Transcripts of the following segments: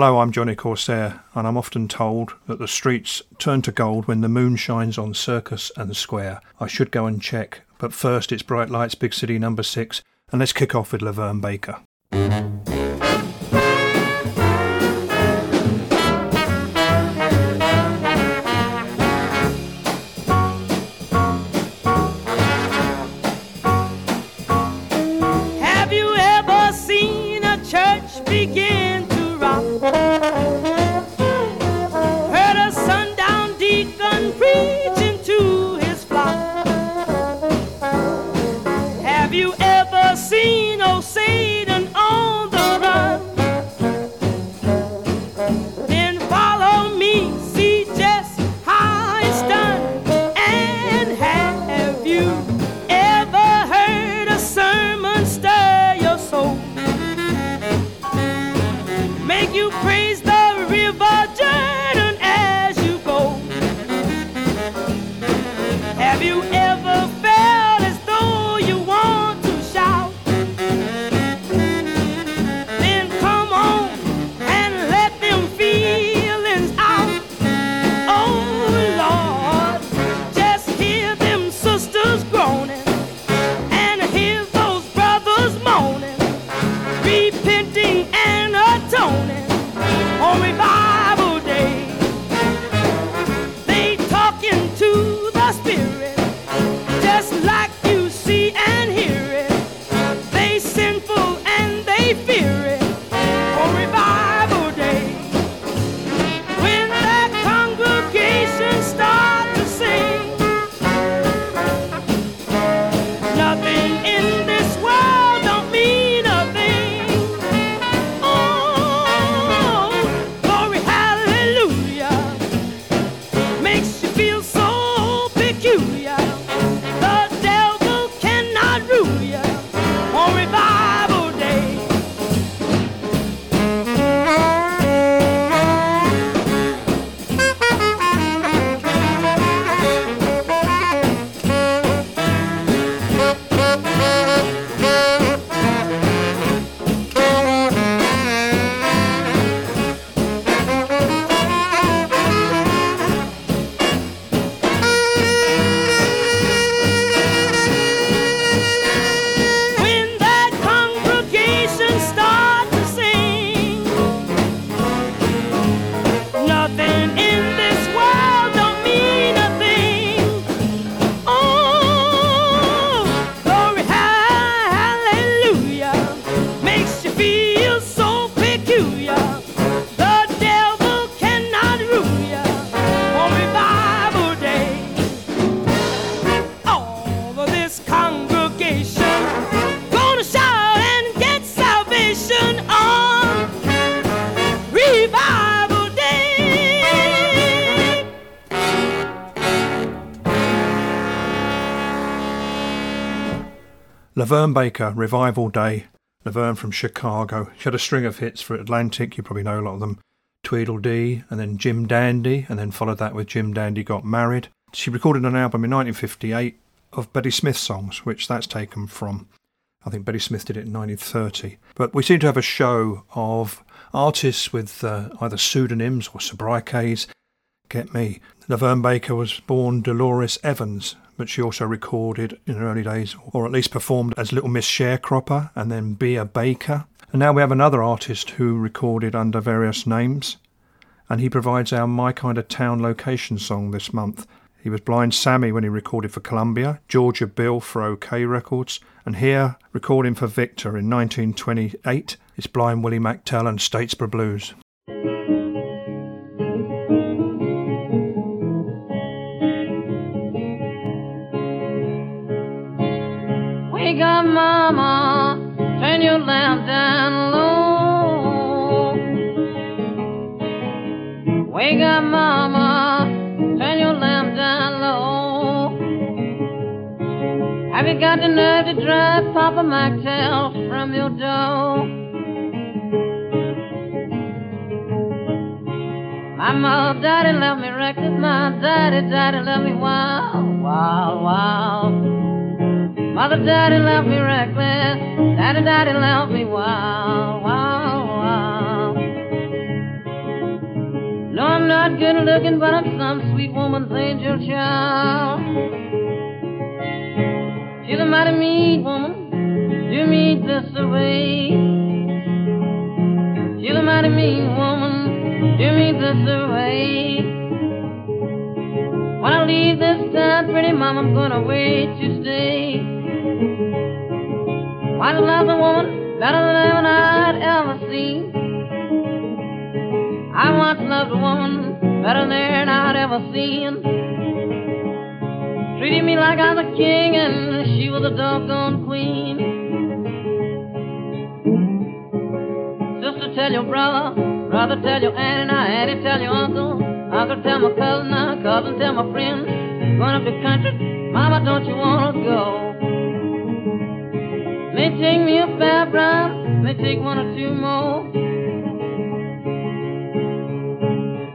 Hello, I'm Johnny Corsair, and I'm often told that the streets turn to gold when the moon shines on Circus and Square. I should go and check, but first it's Bright Lights Big City number six, and let's kick off with Lavern Baker. Lavern Baker, Revival Day. Lavern from Chicago. She had a string of hits for Atlantic, you probably know a lot of them. Tweedledee, and then Jim Dandy, and then followed that with Jim Dandy Got Married. She recorded an album in 1958 of Bessie Smith songs, which that's taken from. I think Bessie Smith did it in 1930. But we seem to have a show of artists with uh, either pseudonyms or sobriquets. Get me. Lavern Baker was born Dolores Evans, but she also recorded in her early days, or at least performed as Little Miss Sharecropper and then Bea Baker. And now we have another artist who recorded under various names, and he provides our My Kind of Town location song this month. He was Blind Sammy when he recorded for Columbia, Georgia Bill for OKeh Records, and here, recording for Victor in 1928, it's Blind Willie McTell and Statesboro Blues. Down low. Wake up, mama, turn your lamp down low. Have you got the nerve to drive Papa McTell from your door? Mother, daddy left me reckless. My daddy, daddy left me wild, wild, wild. Mother, daddy left me reckless. Daddy, daddy left me wild, wild, wild. No, I'm not good looking, but I'm some sweet woman's angel child. She's a mighty mean woman, do me this away. She's a mighty mean woman, do me this away. When I leave this town, pretty mama, I'm gonna wait to stay. Love a woman better than anyone I'd ever seen? I once loved a woman better than I'd ever seen. Treated me like I was a king and she was a doggone queen. Sister, tell your brother, brother, tell your auntie, now auntie, tell your uncle, uncle, tell my cousin, now cousin, tell my friend. Going up the country, mama, don't you wanna go? May take me a fair ride, may take one or two more.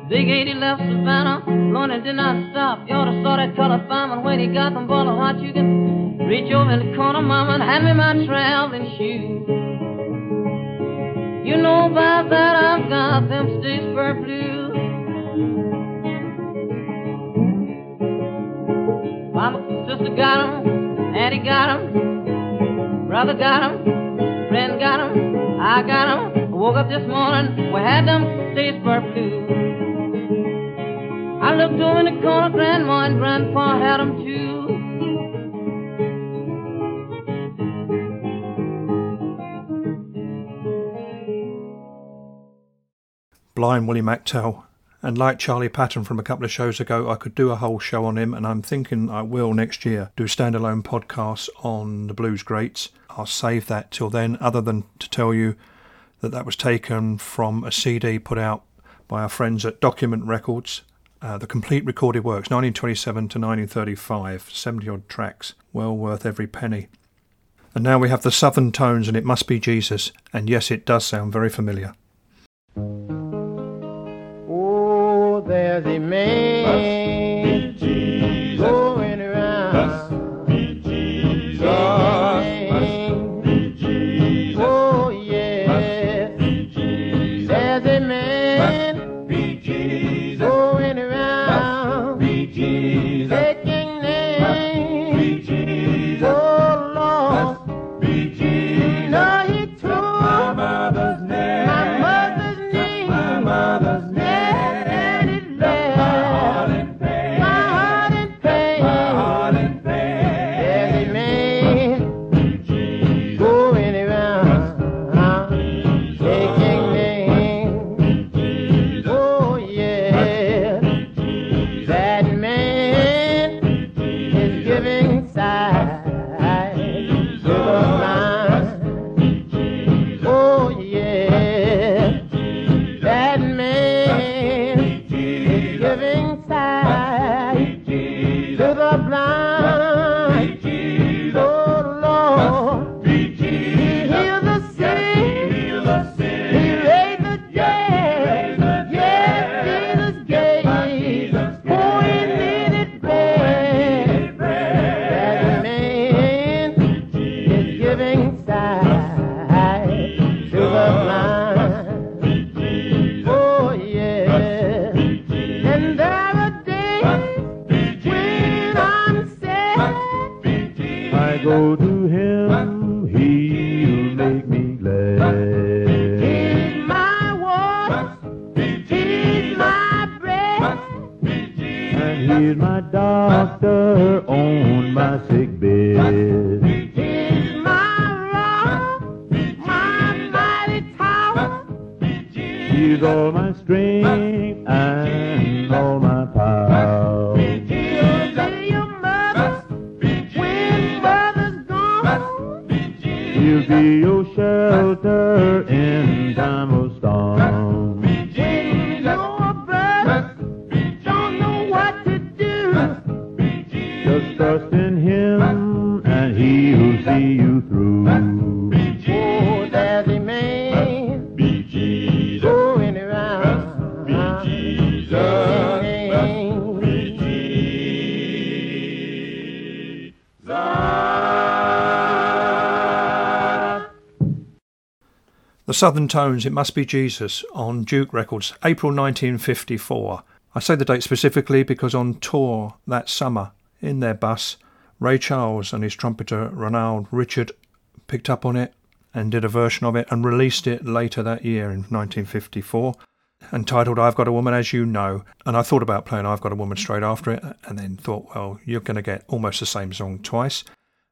Big 80 left Savannah, Lorna did not stop. You ought to saw that colored fireman when he got them of hot. You can reach over the corner, mama, and hand me my traveling shoes. You know about that, I've got them Statesboro blues. Mama, sister got 'em, auntie got 'em, brother got 'em, friend got 'em, I got 'em. I woke up this morning, we had them Statesboro blues. I looked over in the corner, Grandma and Grandpa had 'em too. Blind Willie McTell. And like Charlie Patton from a couple of shows ago, I could do a whole show on him, and I'm thinking I will next year do a standalone podcasts on the blues greats. I'll save that till then, other than to tell you that that was taken from a CD put out by our friends at Document Records, uh, the complete recorded works, 1927 to 1935, 70 odd tracks, well worth every penny. And now we have the Southern Tones, and it must be Jesus, and yes, it does sound very familiar. There's a go Southern Tones, It Must Be Jesus, on Duke Records, April 1954. I say the date specifically because on tour that summer in their bus, Ray Charles and his trumpeter Renald Richard picked up on it and did a version of it and released it later that year in 1954 entitled I've Got a Woman As You Know. And I thought about playing I've Got a Woman straight after it and then thought, well, you're going to get almost the same song twice.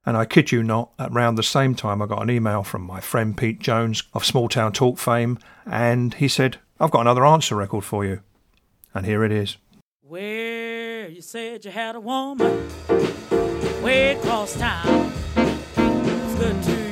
And I kid you not, at around the same time, I got an email from my friend Pete Jones of Small Town Talk fame, and he said, I've got another answer record for you. And here it is. Where you said you had a woman way across town. It's good to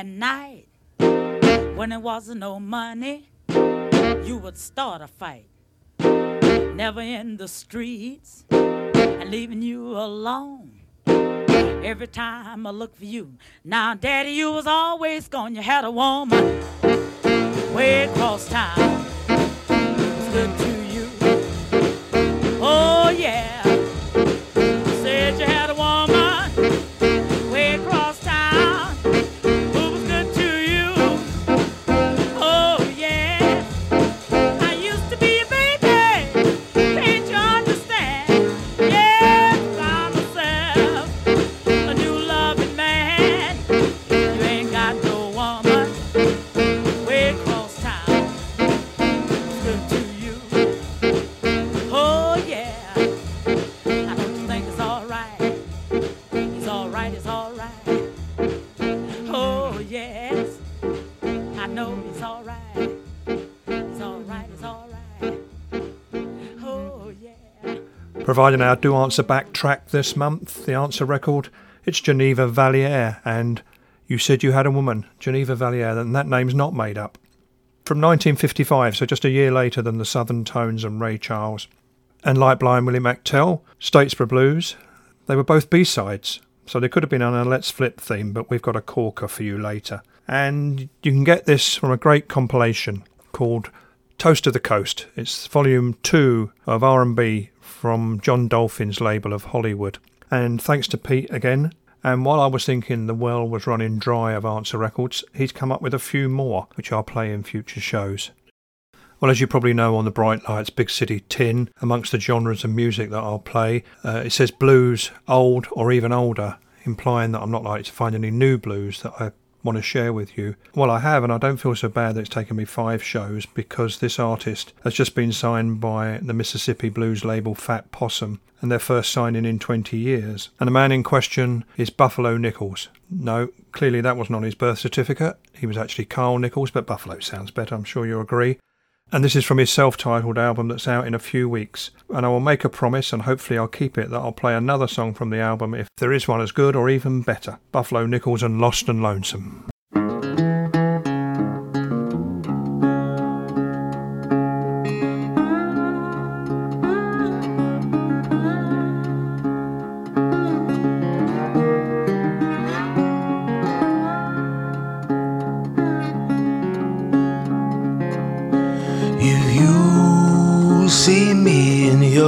and night. When there wasn't no money, you would start a fight. Never in the streets and leaving you alone. Every time I look for you, now daddy, you was always gone. You had a woman way across town. It's good to Providing our Do Answer Back track this month, the answer record, it's Geneva Vallier, and you said you had a woman, Geneva Vallier, and that name's not made up. From 1955, so just a year later than the Southern Tones and Ray Charles. And like Blind Willie McTell, Statesboro Blues, they were both B-sides, so they could have been on a Let's Flip theme, but we've got a corker for you later. And you can get this from a great compilation called Toast of the Coast. It's volume two of R&B from John Dolphin's label of Hollywood. And thanks to Pete again. And while I was thinking the well was running dry of answer records, he's come up with a few more, which I'll play in future shows. Well, as you probably know on the Bright Lights Big City tin, amongst the genres of music that I'll play, uh, it says blues, old or even older, implying that I'm not likely to find any new blues that I want to share with you. Well, I have, and I don't feel so bad that it's taken me five shows because this artist has just been signed by the Mississippi blues label Fat Possum, and their first signing in 20 years. And the man in question is Buffalo Nichols. No, clearly that wasn't on his birth certificate. He was actually Carl Nichols, but Buffalo sounds better, I'm sure you'll agree. And this is from his self titled album that's out in a few weeks. And I will make a promise, and hopefully I'll keep it, that I'll play another song from the album if there is one as good or even better Buffalo Nichols and Lost and Lonesome.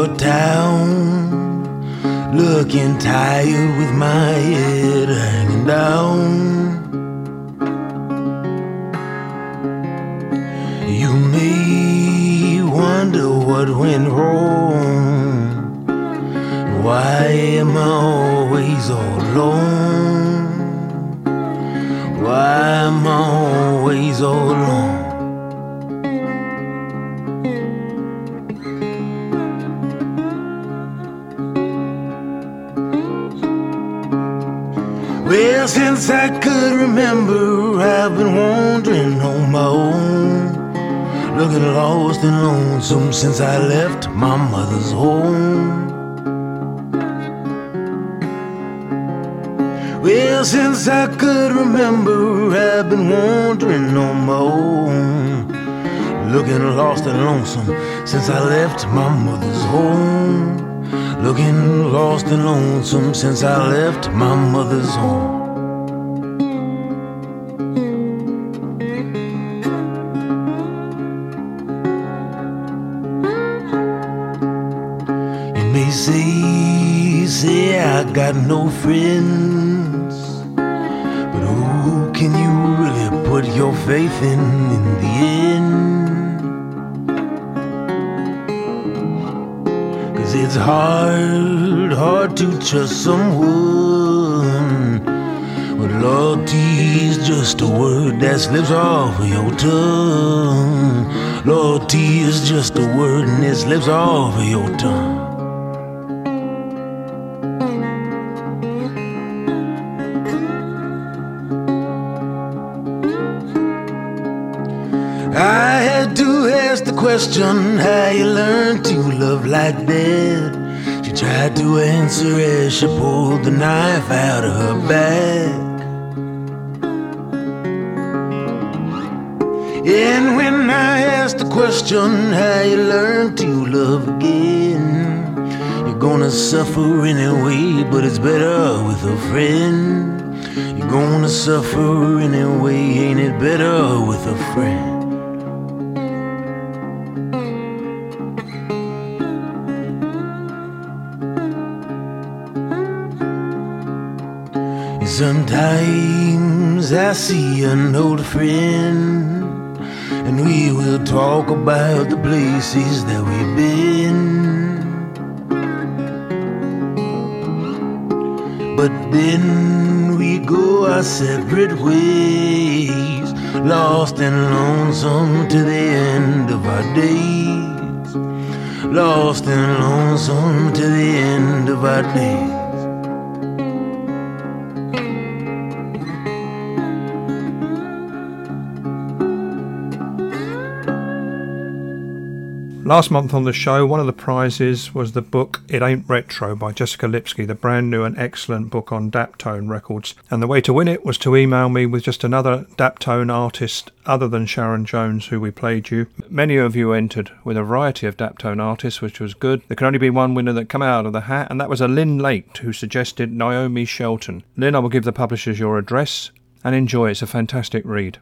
your town, looking tired with my head hanging down. You may wonder what went wrong. Why am I always all alone? Why am I always all alone? Since I could remember, I've been wandering on my own. Looking lost and lonesome since I left my mother's home. Well, since I could remember, I've been wandering on my own. Looking lost and lonesome since I left my mother's home. Looking lost and lonesome since I left my mother's home. Got no friends, but who can you really put your faith in in the end? Cause it's hard, hard to trust someone. But loyalty is just a word that slips off of your tongue. Loyalty is just a word and it slips off of your tongue. Question how you learned to love like that. She tried to answer as she pulled the knife out of her back. And when I asked the question how you learned to love again, you're gonna suffer anyway, but it's better with a friend. You're gonna suffer anyway, ain't it better with a friend? Sometimes I see an old friend, and we will talk about the places that we've been. But then we go our separate ways, lost and lonesome to the end of our days. Lost and lonesome to the end of our days. Last month on the show, one of the prizes was the book It Ain't Retro by Jessica Lipsky, the brand new and excellent book on Daptone Records. And the way to win it was to email me with just another Daptone artist other than Sharon Jones, who we played you. Many of you entered with a variety of Daptone artists, which was good. There can only be one winner that come out of the hat, and that was a Lynn Lake who suggested Naomi Shelton. Lynn, I will give the publishers your address and enjoy. It's a fantastic read.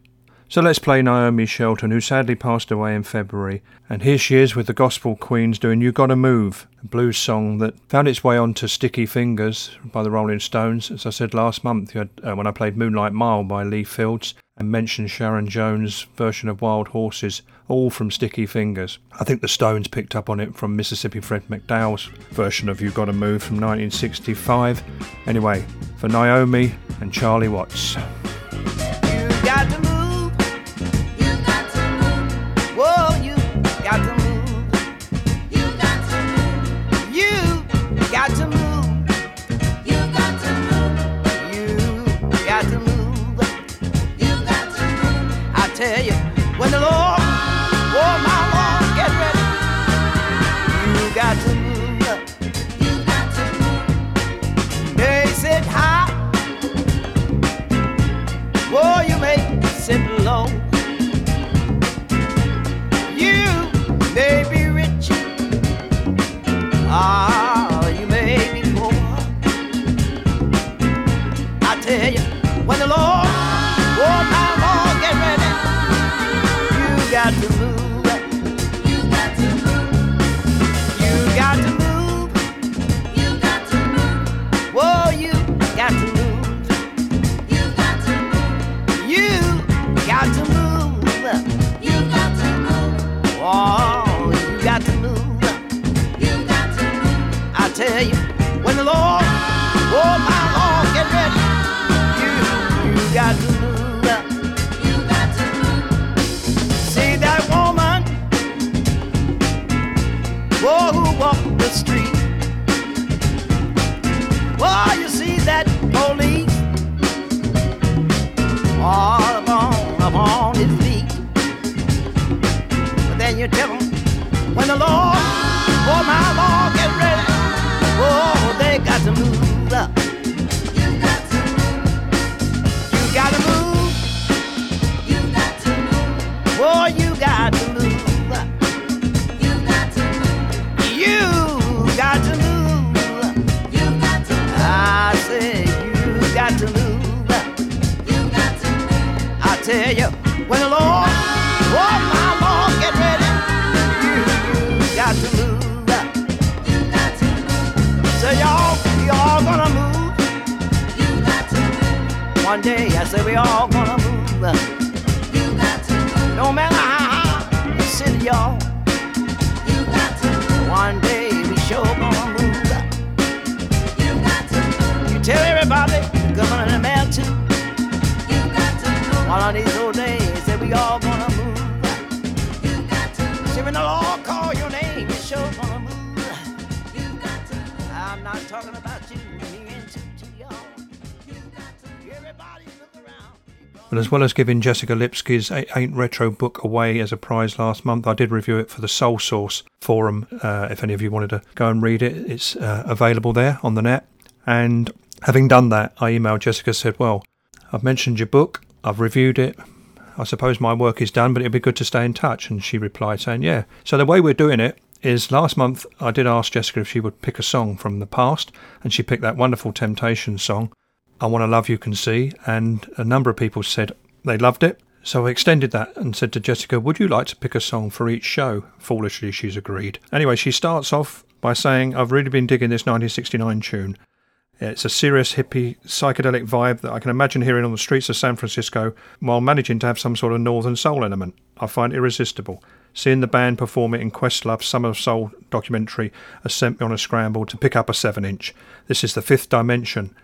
So let's play Naomi Shelton, who sadly passed away in February. And here she is with the Gospel Queens doing You Gotta Move, a blues song that found its way onto Sticky Fingers by the Rolling Stones. As I said last month, had, uh, when I played Moonlight Mile by Lee Fields and mentioned Sharon Jones' version of Wild Horses, all from Sticky Fingers. I think the Stones picked up on it from Mississippi Fred McDowell's version of You Gotta Move from 1965. Anyway, for Naomi and Charlie Watts. Tell you, tell you, when the Lord, oh my Lord, get ready, you, got to move. You got to move. So y'all, we all gonna move. You got to move. One day I said we all gonna move. You got to move. No matter how high you sit, y'all. You got to move. One day we sure gonna move. You got to move. You tell everybody, the governor and the mayor too. One of these old days that we all gonna move. See when the call your name, you sure gonna move. I'm not talking about you. But as well as giving Jessica Lipsky's Ain't Retro book away as a prize last month, I did review it for the Soul Source forum. Uh, if any of you wanted to go and read it, it's uh, available there on the net. And having done that, I emailed Jessica said, Well, I've mentioned your book, I've reviewed it. I suppose my work is done, but it'd be good to stay in touch. And she replied saying, Yeah. So the way we're doing it is last month I did ask Jessica if she would pick a song from the past, and she picked that wonderful Temptations song. I Want a Love I Can See, and a number of people said they loved it. So I extended that and said to Jessica, Would you like to pick a song for each show? Foolishly, she's agreed. Anyway, she starts off by saying, I've really been digging this 1969 tune. It's a serious hippie psychedelic vibe that I can imagine hearing on the streets of San Francisco while managing to have some sort of northern soul element. I find irresistible. Seeing the band perform it in Questlove's Summer of Soul documentary has sent me on a scramble to pick up a 7 inch. This is the fifth dimension.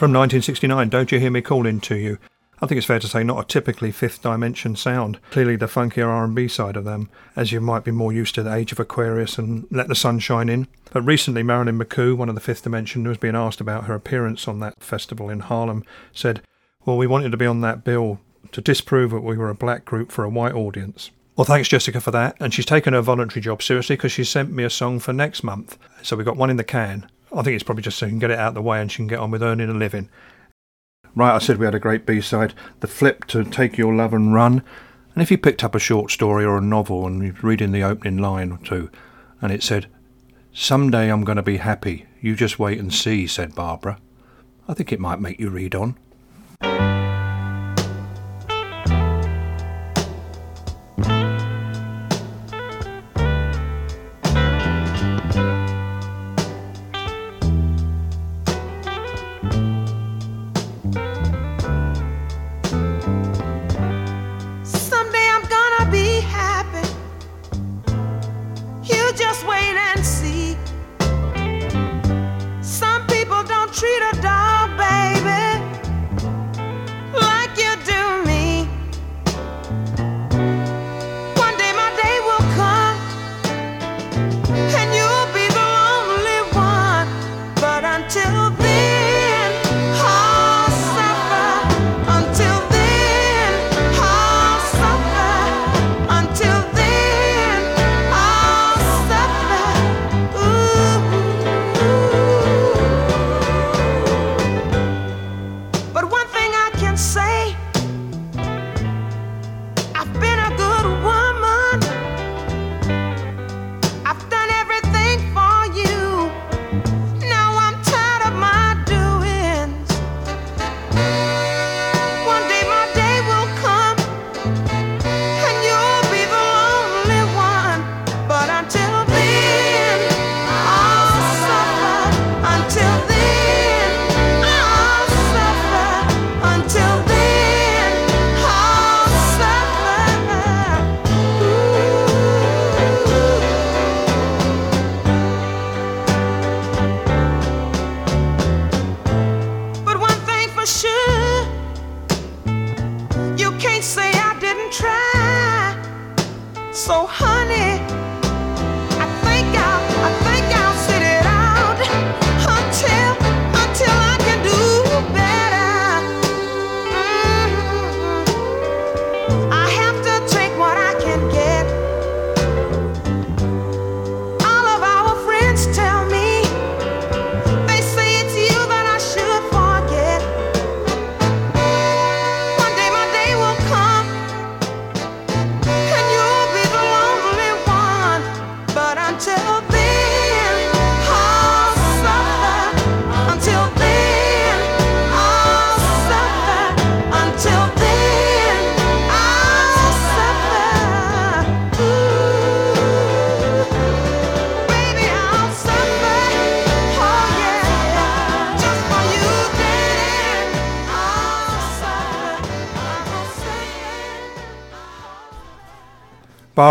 From 1969, Don't You Hear Me Calling to You? I think it's fair to say not a typically Fifth Dimension sound. Clearly the funkier R&B side of them, as you might be more used to the Age of Aquarius and Let the Sun Shine In. But recently Marilyn McCoo, one of the Fifth Dimension, who was being asked about her appearance on that festival in Harlem, said, well, we wanted to be on that bill to disprove that we were a black group for a white audience. Well, thanks, Jessica, for that. And she's taken her voluntary job seriously because she sent me a song for next month. So we've got one in the can. I think it's probably just so she can get it out of the way and she can get on with earning a living. Right, I said we had a great B side. The flip to Take Your Love and Run. And if you picked up a short story or a novel and you're reading the opening line or two, and it said, Someday I'm going to be happy. You just wait and see, said Barbara. I think it might make you read on.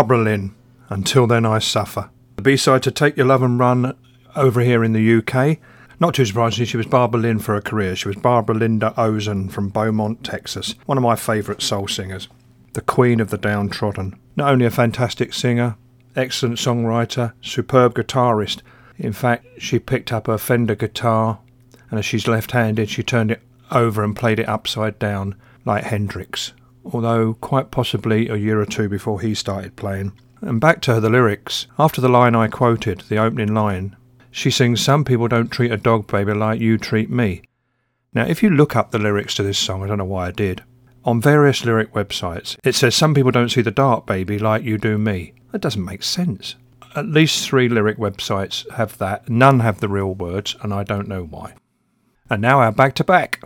Barbara Lynn, Until Then I Suffer. The B side to Take Your Love and Run over here in the UK. Not too surprisingly, she was Barbara Lynn for her career. She was Barbara Linda Ozen from Beaumont, Texas, one of my favourite soul singers. The Queen of the Downtrodden. Not only a fantastic singer, excellent songwriter, superb guitarist. In fact, she picked up her Fender guitar, and as she's left handed, she turned it over and played it upside down like Hendrix although quite possibly a year or two before he started playing. And back to the lyrics. After the line I quoted, the opening line, she sings, Some people don't treat a dog baby like you treat me. Now, if you look up the lyrics to this song, I don't know why I did, on various lyric websites, it says, Some people don't see the dark baby like you do me. That doesn't make sense. At least three lyric websites have that. None have the real words, and I don't know why. And now our back to back.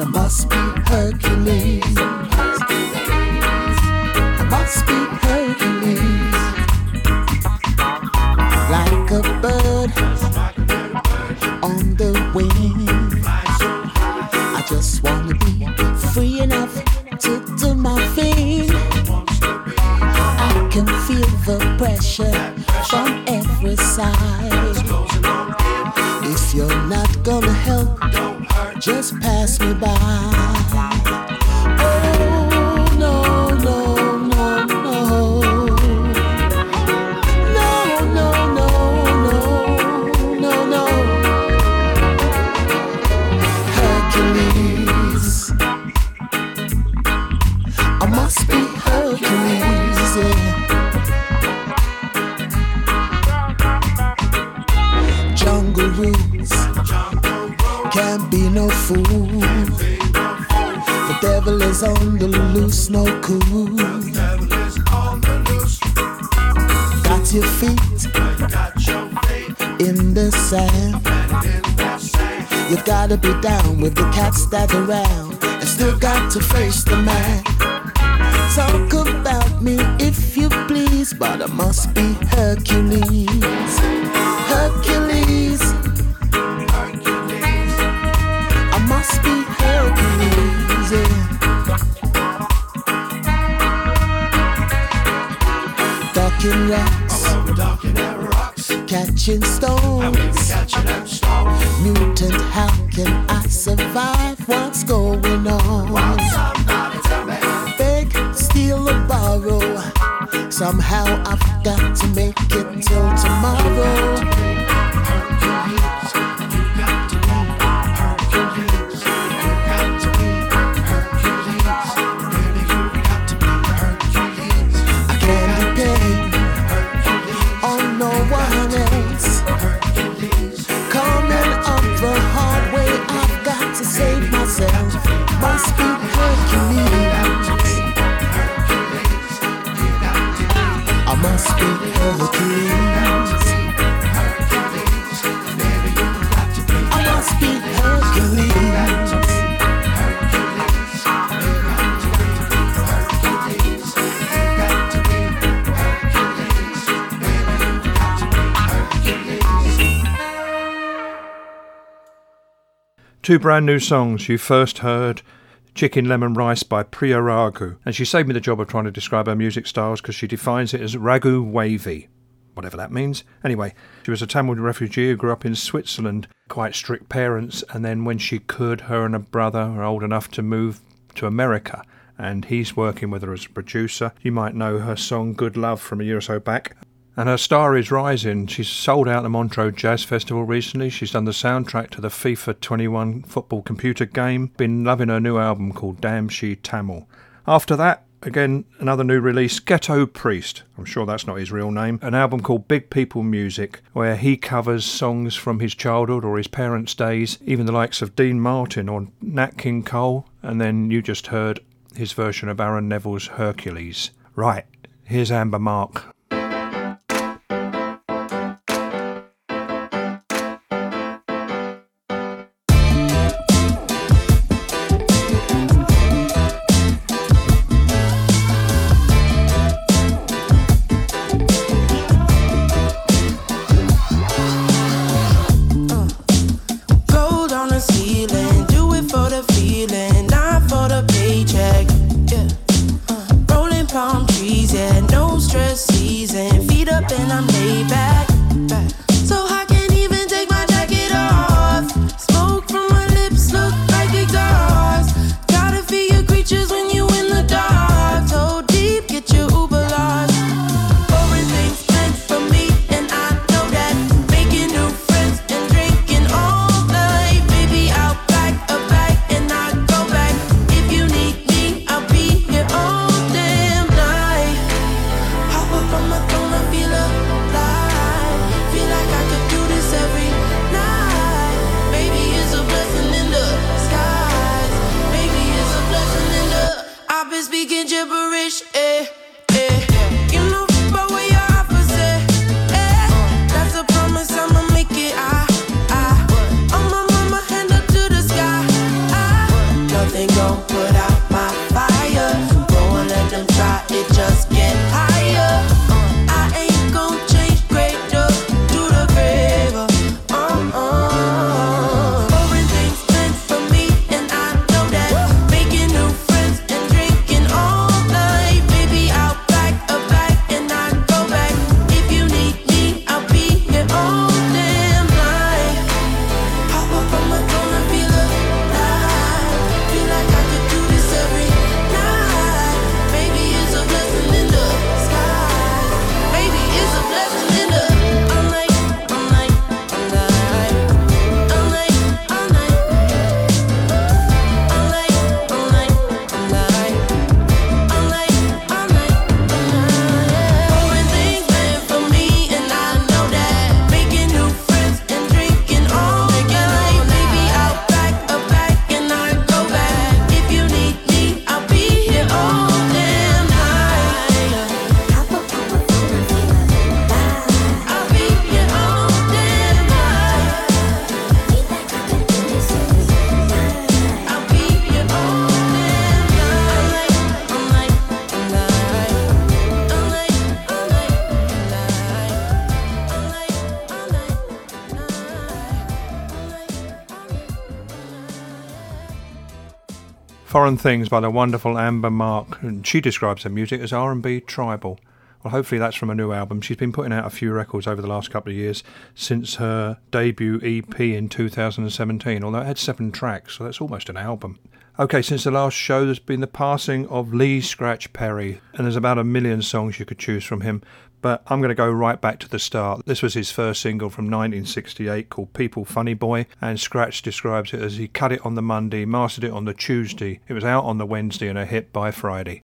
I must be Hercules. gotta be down with the cats that around, and still got to face the man. Talk about me if you please, but I must be Hercules. Hercules. I must be Hercules. Dark and rocks. Rocks. Catching stones can I survive what's going on? What's up, Beg, steal, or borrow. Somehow I've got to make it till tomorrow. Two brand new songs. You first heard Chicken Lemon Rice by Priya Ragu, and she saved me the job of trying to describe her music styles because she defines it as ragu wavy, whatever that means. Anyway, she was a Tamil refugee who grew up in Switzerland, quite strict parents, and then when she could, her and her brother are old enough to move to America. And he's working with her as a producer. You might know her song Good Love from a year or so back. And her star is rising. She's sold out the Montreux Jazz Festival recently. She's done the soundtrack to the FIFA 21 football computer game. Been loving her new album called Damn She Tamil. After that, again, another new release, Ghetto Priest. I'm sure that's not his real name. An album called Big People Music, where he covers songs from his childhood or his parents' days, even the likes of Dean Martin or Nat King Cole. And then you just heard his version of Aaron Neville's Hercules. Right, here's Amber Mark. Foreign Things by the wonderful Amber Mark, and she describes her music as R&B tribal. Well, hopefully that's from a new album. She's been putting out a few records over the last couple of years since her debut EP in 2017, although it had seven tracks, so that's almost an album. Okay, since the last show, there's been the passing of Lee Scratch Perry, and there's about a million songs you could choose from him. But I'm going to go right back to the start. This was his first single from 1968 called People Funny Boy, and Scratch describes it as he cut it on the Monday, mastered it on the Tuesday, it was out on the Wednesday, and a hit by Friday.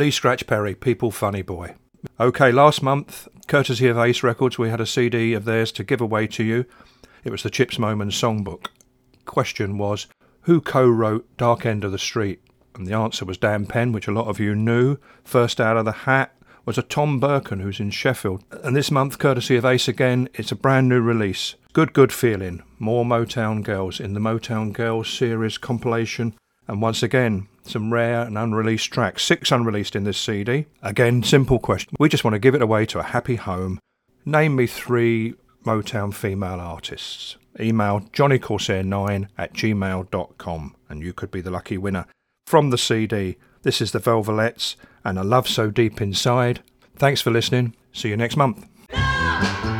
Lee Scratch Perry, People Funny Boy. Okay, last month, courtesy of Ace Records, we had a CD of theirs to give away to you. It was the Chips Moman songbook. Question was, who co-wrote Dark End of the Street? And the answer was Dan Penn, which a lot of you knew. First out of the hat was a Tom Birkin, who's in Sheffield. And this month, courtesy of Ace again, it's a brand new release. Good, good feeling. More Motown Girls in the Motown Girls series compilation. And once again, some rare and unreleased tracks. Six unreleased in this CD. Again, simple question. We just want to give it away to a happy home. Name me three Motown female artists. Email johnnycorsair9 at gmail.com and you could be the lucky winner. From the CD, this is the Velvelettes and A Love So Deep Inside. Thanks for listening. See you next month. Love